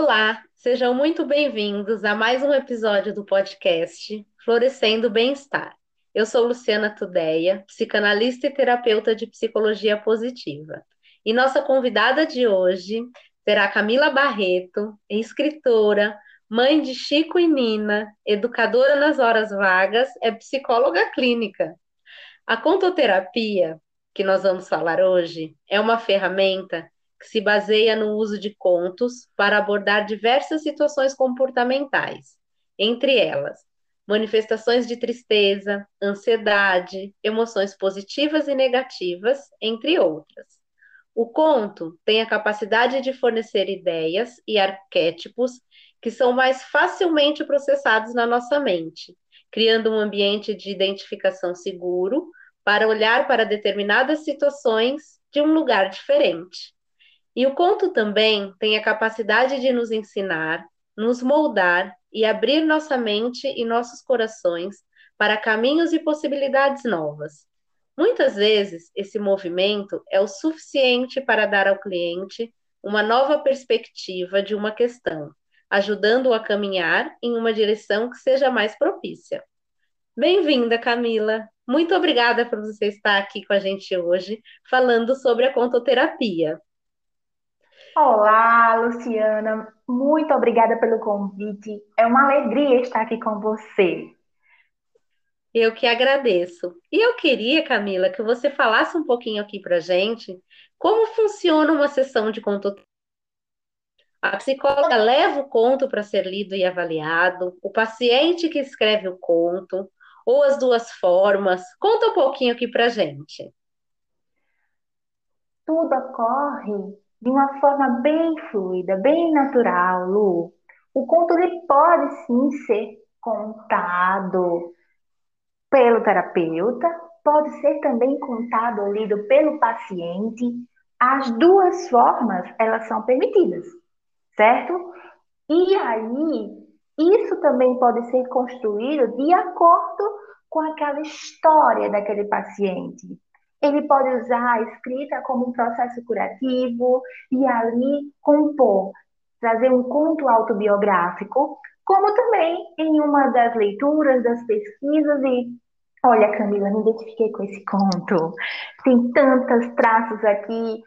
Olá, sejam muito bem-vindos a mais um episódio do podcast Florescendo Bem-Estar. Eu sou Luciana Tudeia, psicanalista e terapeuta de psicologia positiva. E nossa convidada de hoje será Camila Barreto, escritora, mãe de Chico e Nina, educadora nas horas vagas, é psicóloga clínica. A contoterapia, que nós vamos falar hoje, é uma ferramenta que se baseia no uso de contos para abordar diversas situações comportamentais, entre elas manifestações de tristeza, ansiedade, emoções positivas e negativas, entre outras. O conto tem a capacidade de fornecer ideias e arquétipos que são mais facilmente processados na nossa mente, criando um ambiente de identificação seguro para olhar para determinadas situações de um lugar diferente. E o conto também tem a capacidade de nos ensinar, nos moldar e abrir nossa mente e nossos corações para caminhos e possibilidades novas. Muitas vezes, esse movimento é o suficiente para dar ao cliente uma nova perspectiva de uma questão, ajudando-o a caminhar em uma direção que seja mais propícia. Bem-vinda, Camila. Muito obrigada por você estar aqui com a gente hoje, falando sobre a contoterapia. Olá, Luciana. Muito obrigada pelo convite. É uma alegria estar aqui com você. Eu que agradeço. E eu queria, Camila, que você falasse um pouquinho aqui para gente como funciona uma sessão de conto. A psicóloga leva o conto para ser lido e avaliado, o paciente que escreve o conto, ou as duas formas. Conta um pouquinho aqui para gente. Tudo ocorre de uma forma bem fluida, bem natural, Lu. O conto ele pode sim ser contado pelo terapeuta, pode ser também contado ou lido pelo paciente. As duas formas, elas são permitidas, certo? E aí, isso também pode ser construído de acordo com aquela história daquele paciente. Ele pode usar a escrita como um processo curativo e ali compor, trazer um conto autobiográfico, como também em uma das leituras, das pesquisas e olha, Camila, me identifiquei com esse conto. Tem tantos traços aqui,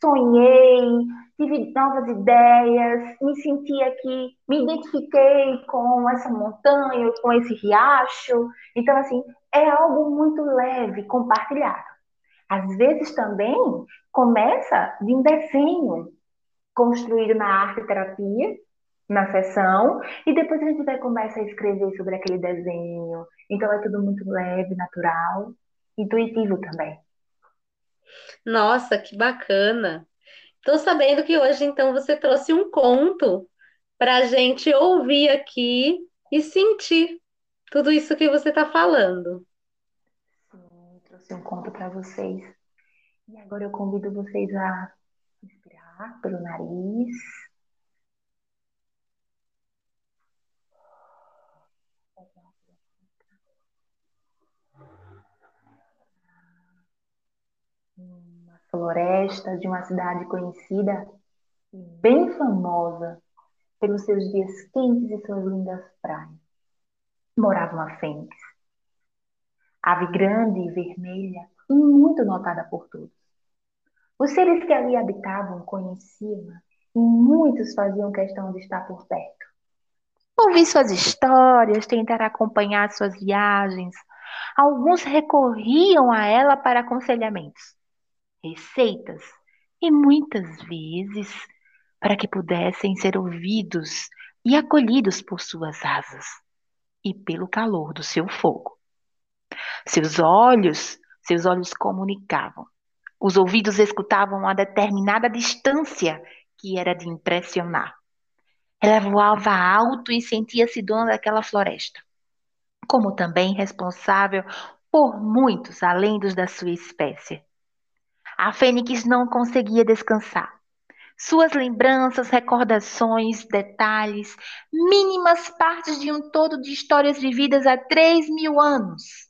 sonhei, tive novas ideias, me senti aqui, me identifiquei com essa montanha, com esse riacho. Então, assim, é algo muito leve, compartilhado. Às vezes também começa de um desenho construído na arte terapia, na sessão, e depois a gente vai começar a escrever sobre aquele desenho. Então é tudo muito leve, natural, intuitivo também. Nossa, que bacana! Estou sabendo que hoje então você trouxe um conto para a gente ouvir aqui e sentir tudo isso que você está falando um conto para vocês. E agora eu convido vocês a inspirar pelo nariz. Uma floresta de uma cidade conhecida e bem famosa pelos seus dias quentes e suas lindas praias. Morava uma fênix ave grande e vermelha e muito notada por todos. Os seres que ali habitavam conheciam-na e muitos faziam questão de estar por perto. Ouvir suas histórias, tentar acompanhar suas viagens. Alguns recorriam a ela para aconselhamentos, receitas e muitas vezes para que pudessem ser ouvidos e acolhidos por suas asas e pelo calor do seu fogo. Seus olhos, seus olhos comunicavam. Os ouvidos escutavam a determinada distância que era de impressionar. Ela voava alto e sentia-se dona daquela floresta, como também responsável por muitos além dos da sua espécie. A fênix não conseguia descansar. Suas lembranças, recordações, detalhes, mínimas partes de um todo de histórias vividas há três mil anos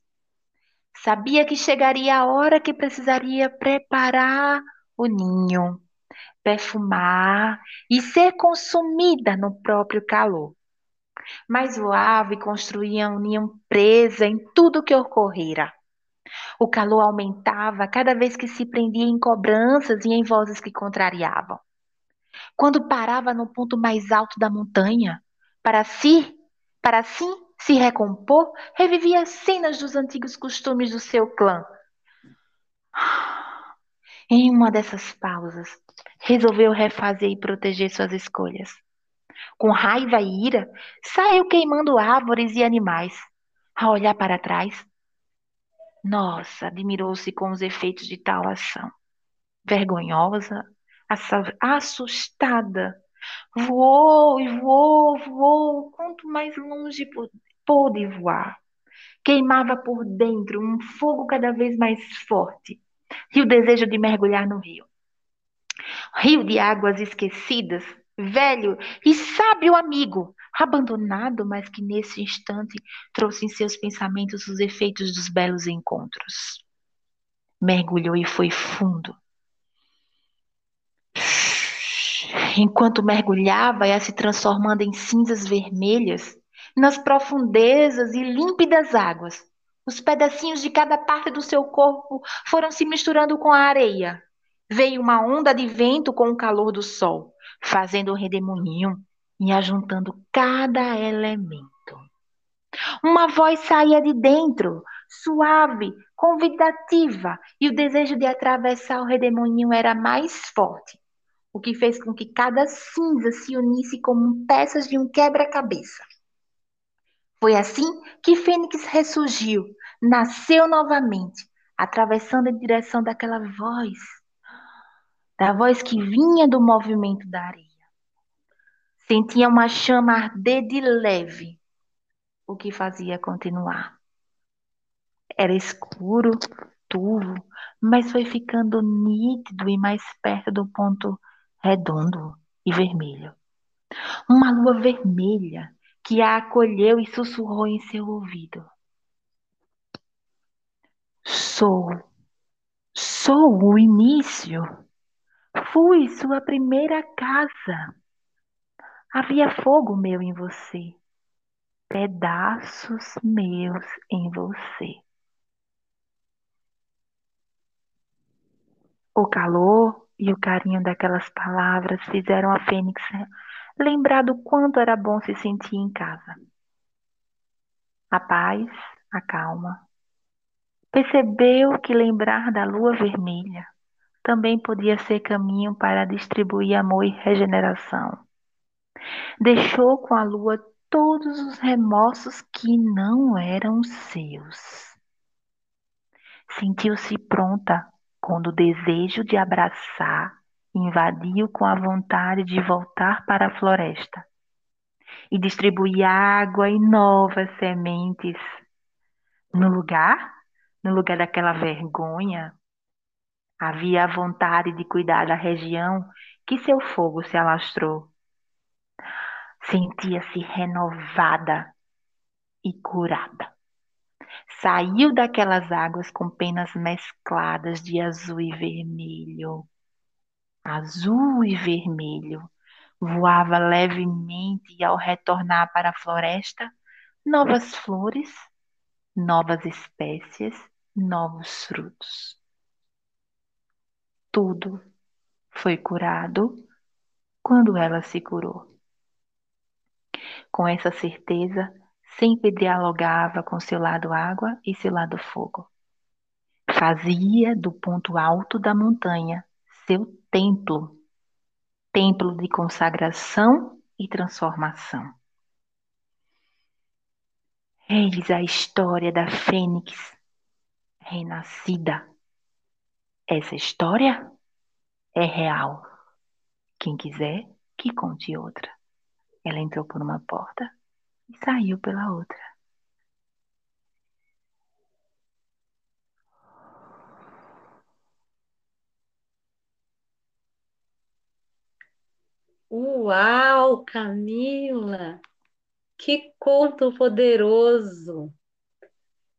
Sabia que chegaria a hora que precisaria preparar o ninho, perfumar e ser consumida no próprio calor. Mas voava e construía união presa em tudo que ocorrera. O calor aumentava cada vez que se prendia em cobranças e em vozes que contrariavam. Quando parava no ponto mais alto da montanha, para si, para assim se recompor, revivia cenas dos antigos costumes do seu clã. Em uma dessas pausas, resolveu refazer e proteger suas escolhas. Com raiva e ira, saiu queimando árvores e animais. A olhar para trás, nossa, admirou-se com os efeitos de tal ação. Vergonhosa, assustada, voou e voou, voou, quanto mais longe pôde voar. Queimava por dentro um fogo cada vez mais forte e o desejo de mergulhar no rio. Rio de águas esquecidas, velho e sábio amigo, abandonado, mas que nesse instante trouxe em seus pensamentos os efeitos dos belos encontros. Mergulhou e foi fundo. Enquanto mergulhava, ia se transformando em cinzas vermelhas nas profundezas e límpidas águas. Os pedacinhos de cada parte do seu corpo foram se misturando com a areia. Veio uma onda de vento com o calor do sol, fazendo um redemoinho e ajuntando cada elemento. Uma voz saía de dentro, suave, convidativa, e o desejo de atravessar o redemoinho era mais forte, o que fez com que cada cinza se unisse como peças de um quebra-cabeça. Foi assim que Fênix ressurgiu, nasceu novamente, atravessando em direção daquela voz, da voz que vinha do movimento da areia. Sentia uma chama arder de leve, o que fazia continuar. Era escuro, turvo, mas foi ficando nítido e mais perto do ponto redondo e vermelho. Uma lua vermelha que a acolheu e sussurrou em seu ouvido. Sou, sou o início. Fui sua primeira casa. Havia fogo meu em você, pedaços meus em você. O calor e o carinho daquelas palavras fizeram a Fênix lembrar do quanto era bom se sentir em casa. A paz, a calma. Percebeu que lembrar da lua vermelha também podia ser caminho para distribuir amor e regeneração. Deixou com a lua todos os remorsos que não eram seus. Sentiu-se pronta quando o desejo de abraçar invadiu com a vontade de voltar para a floresta e distribuir água e novas sementes. No lugar, no lugar daquela vergonha, havia a vontade de cuidar da região que seu fogo se alastrou. Sentia-se renovada e curada. Saiu daquelas águas com penas mescladas de azul e vermelho azul e vermelho. Voava levemente e, ao retornar para a floresta, novas flores, novas espécies, novos frutos. Tudo foi curado quando ela se curou. Com essa certeza, sempre dialogava com seu lado água e seu lado fogo. Fazia do ponto alto da montanha seu templo, templo de consagração e transformação. Eis a história da Fênix renascida. Essa história é real. Quem quiser, que conte outra. Ela entrou por uma porta e saiu pela outra. Uau, Camila! Que conto poderoso!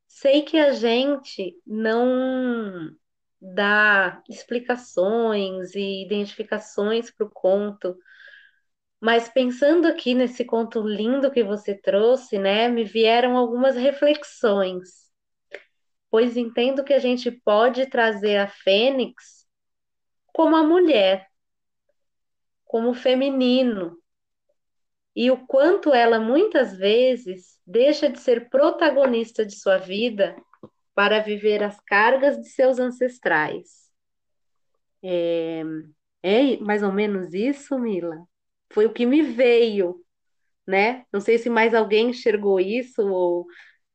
Sei que a gente não dar explicações e identificações para o conto, mas pensando aqui nesse conto lindo que você trouxe, né, me vieram algumas reflexões, pois entendo que a gente pode trazer a Fênix como a mulher, como feminino, e o quanto ela muitas vezes deixa de ser protagonista de sua vida para viver as cargas de seus ancestrais. É, é mais ou menos isso, Mila? Foi o que me veio, né? Não sei se mais alguém enxergou isso ou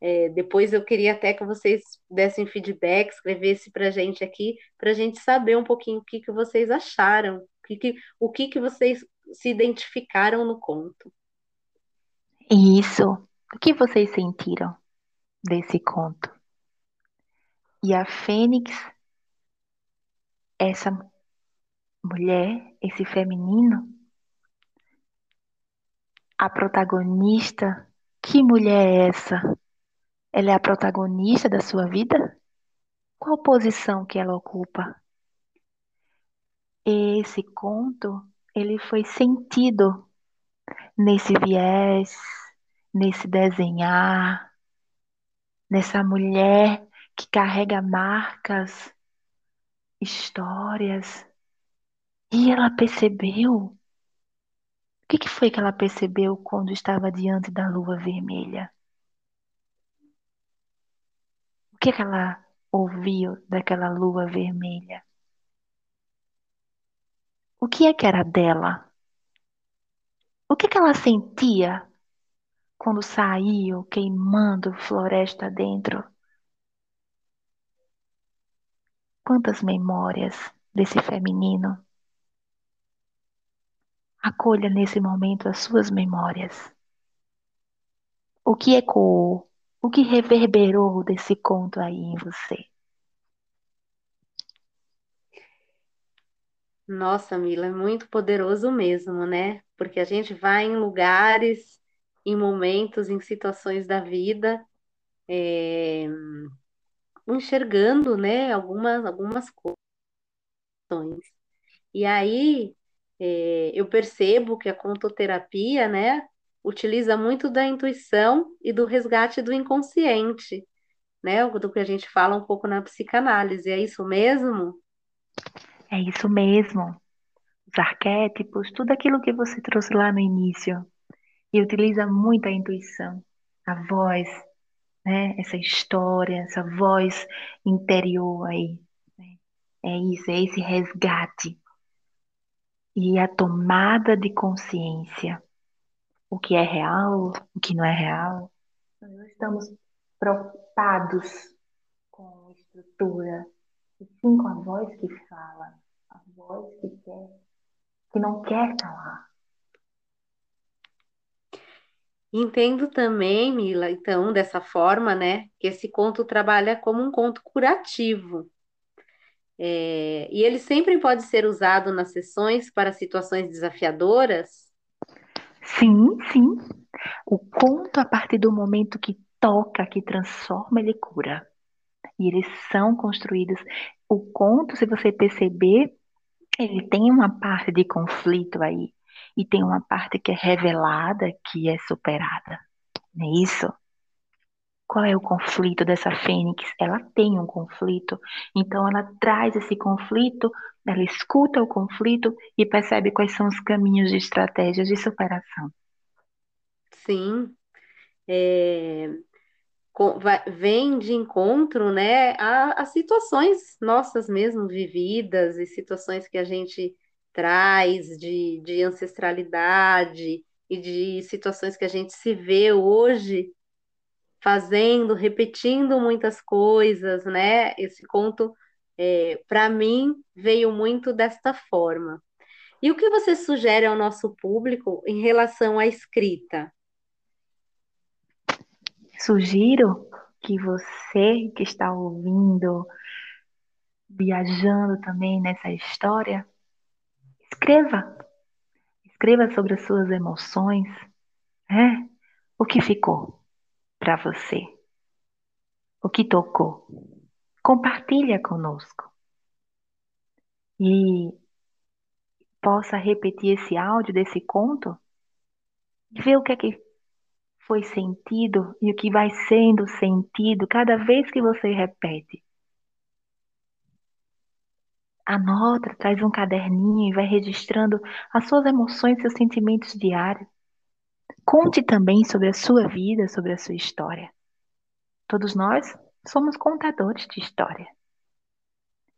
é, depois eu queria até que vocês dessem feedback, escrevesse para a gente aqui, para a gente saber um pouquinho o que, que vocês acharam, que, que, o que, que vocês se identificaram no conto. Isso. O que vocês sentiram desse conto? E a Fênix, essa mulher, esse feminino, a protagonista, que mulher é essa? Ela é a protagonista da sua vida? Qual posição que ela ocupa? Esse conto, ele foi sentido nesse viés, nesse desenhar, nessa mulher que carrega marcas, histórias. E ela percebeu. O que, foi que ela percebeu quando estava diante da lua vermelha? O que ela ouviu daquela lua vermelha? O que é que era dela? O que, que ela sentia quando saiu queimando floresta dentro? Quantas memórias desse feminino. Acolha nesse momento as suas memórias. O que ecoou, o que reverberou desse conto aí em você? Nossa, Mila, é muito poderoso mesmo, né? Porque a gente vai em lugares, em momentos, em situações da vida, é, enxergando, né, algumas, algumas coisas. E aí é, eu percebo que a contoterapia, né, utiliza muito da intuição e do resgate do inconsciente, né, do que a gente fala um pouco na psicanálise. É isso mesmo? É isso mesmo. Os arquétipos, tudo aquilo que você trouxe lá no início. E utiliza muito a intuição, a voz, né? Essa história, essa voz interior aí. Né? É isso, é esse resgate. E a tomada de consciência. O que é real, o que não é real. Nós estamos preocupados com estrutura, e sim com a voz que fala, a voz que quer, que não quer calar. Entendo também, Mila, então, dessa forma, né, que esse conto trabalha como um conto curativo. É, e ele sempre pode ser usado nas sessões para situações desafiadoras? Sim, sim. O conto, a partir do momento que toca, que transforma, ele cura. E eles são construídos. O conto, se você perceber, ele tem uma parte de conflito aí e tem uma parte que é revelada, que é superada. Não é isso? Qual é o conflito dessa fênix? Ela tem um conflito, então ela traz esse conflito, ela escuta o conflito e percebe quais são os caminhos de estratégias de superação. Sim, é, vem de encontro, né, a, a situações nossas mesmo vividas e situações que a gente traz de, de ancestralidade e de situações que a gente se vê hoje fazendo, repetindo muitas coisas, né? Esse conto, é, para mim, veio muito desta forma. E o que você sugere ao nosso público em relação à escrita? Sugiro que você que está ouvindo, viajando também nessa história, Escreva. Escreva sobre as suas emoções. Né? O que ficou para você? O que tocou? Compartilha conosco. e possa repetir esse áudio desse conto e ver o que é que foi sentido e o que vai sendo sentido cada vez que você repete. Anota, traz um caderninho e vai registrando as suas emoções seus sentimentos diários. Conte também sobre a sua vida, sobre a sua história. Todos nós somos contadores de história.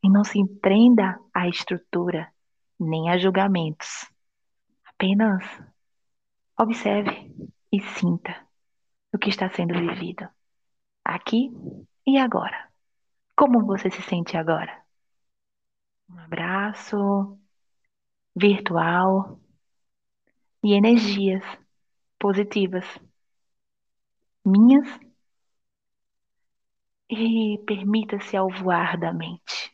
E não se prenda à estrutura, nem a julgamentos. Apenas observe e sinta o que está sendo vivido, aqui e agora. Como você se sente agora? Um abraço virtual e energias positivas minhas e permita-se ao voar da mente.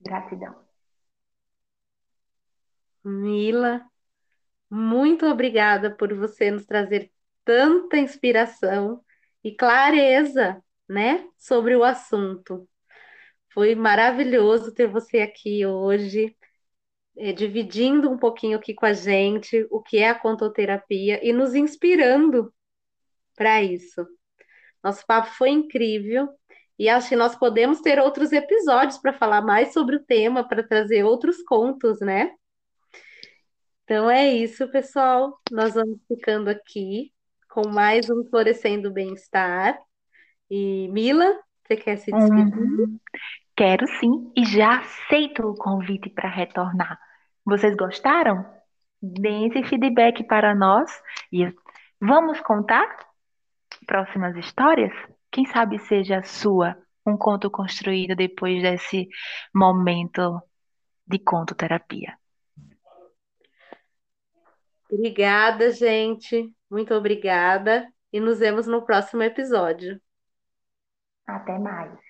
Gratidão. Mila, muito obrigada por você nos trazer tanta inspiração e clareza, né, sobre o assunto. Foi maravilhoso ter você aqui hoje, é, dividindo um pouquinho aqui com a gente o que é a contoterapia e nos inspirando para isso. Nosso papo foi incrível e acho que nós podemos ter outros episódios para falar mais sobre o tema, para trazer outros contos, né? Então é isso, pessoal. Nós vamos ficando aqui com mais um Florescendo Bem-Estar. E Mila, você quer se despedir? Uhum. Quero sim, e já aceito o convite para retornar. Vocês gostaram? Deem esse feedback para nós e vamos contar próximas histórias? Quem sabe seja a sua um conto construído depois desse momento de conto terapia. Obrigada, gente. Muito obrigada. E nos vemos no próximo episódio. Até mais.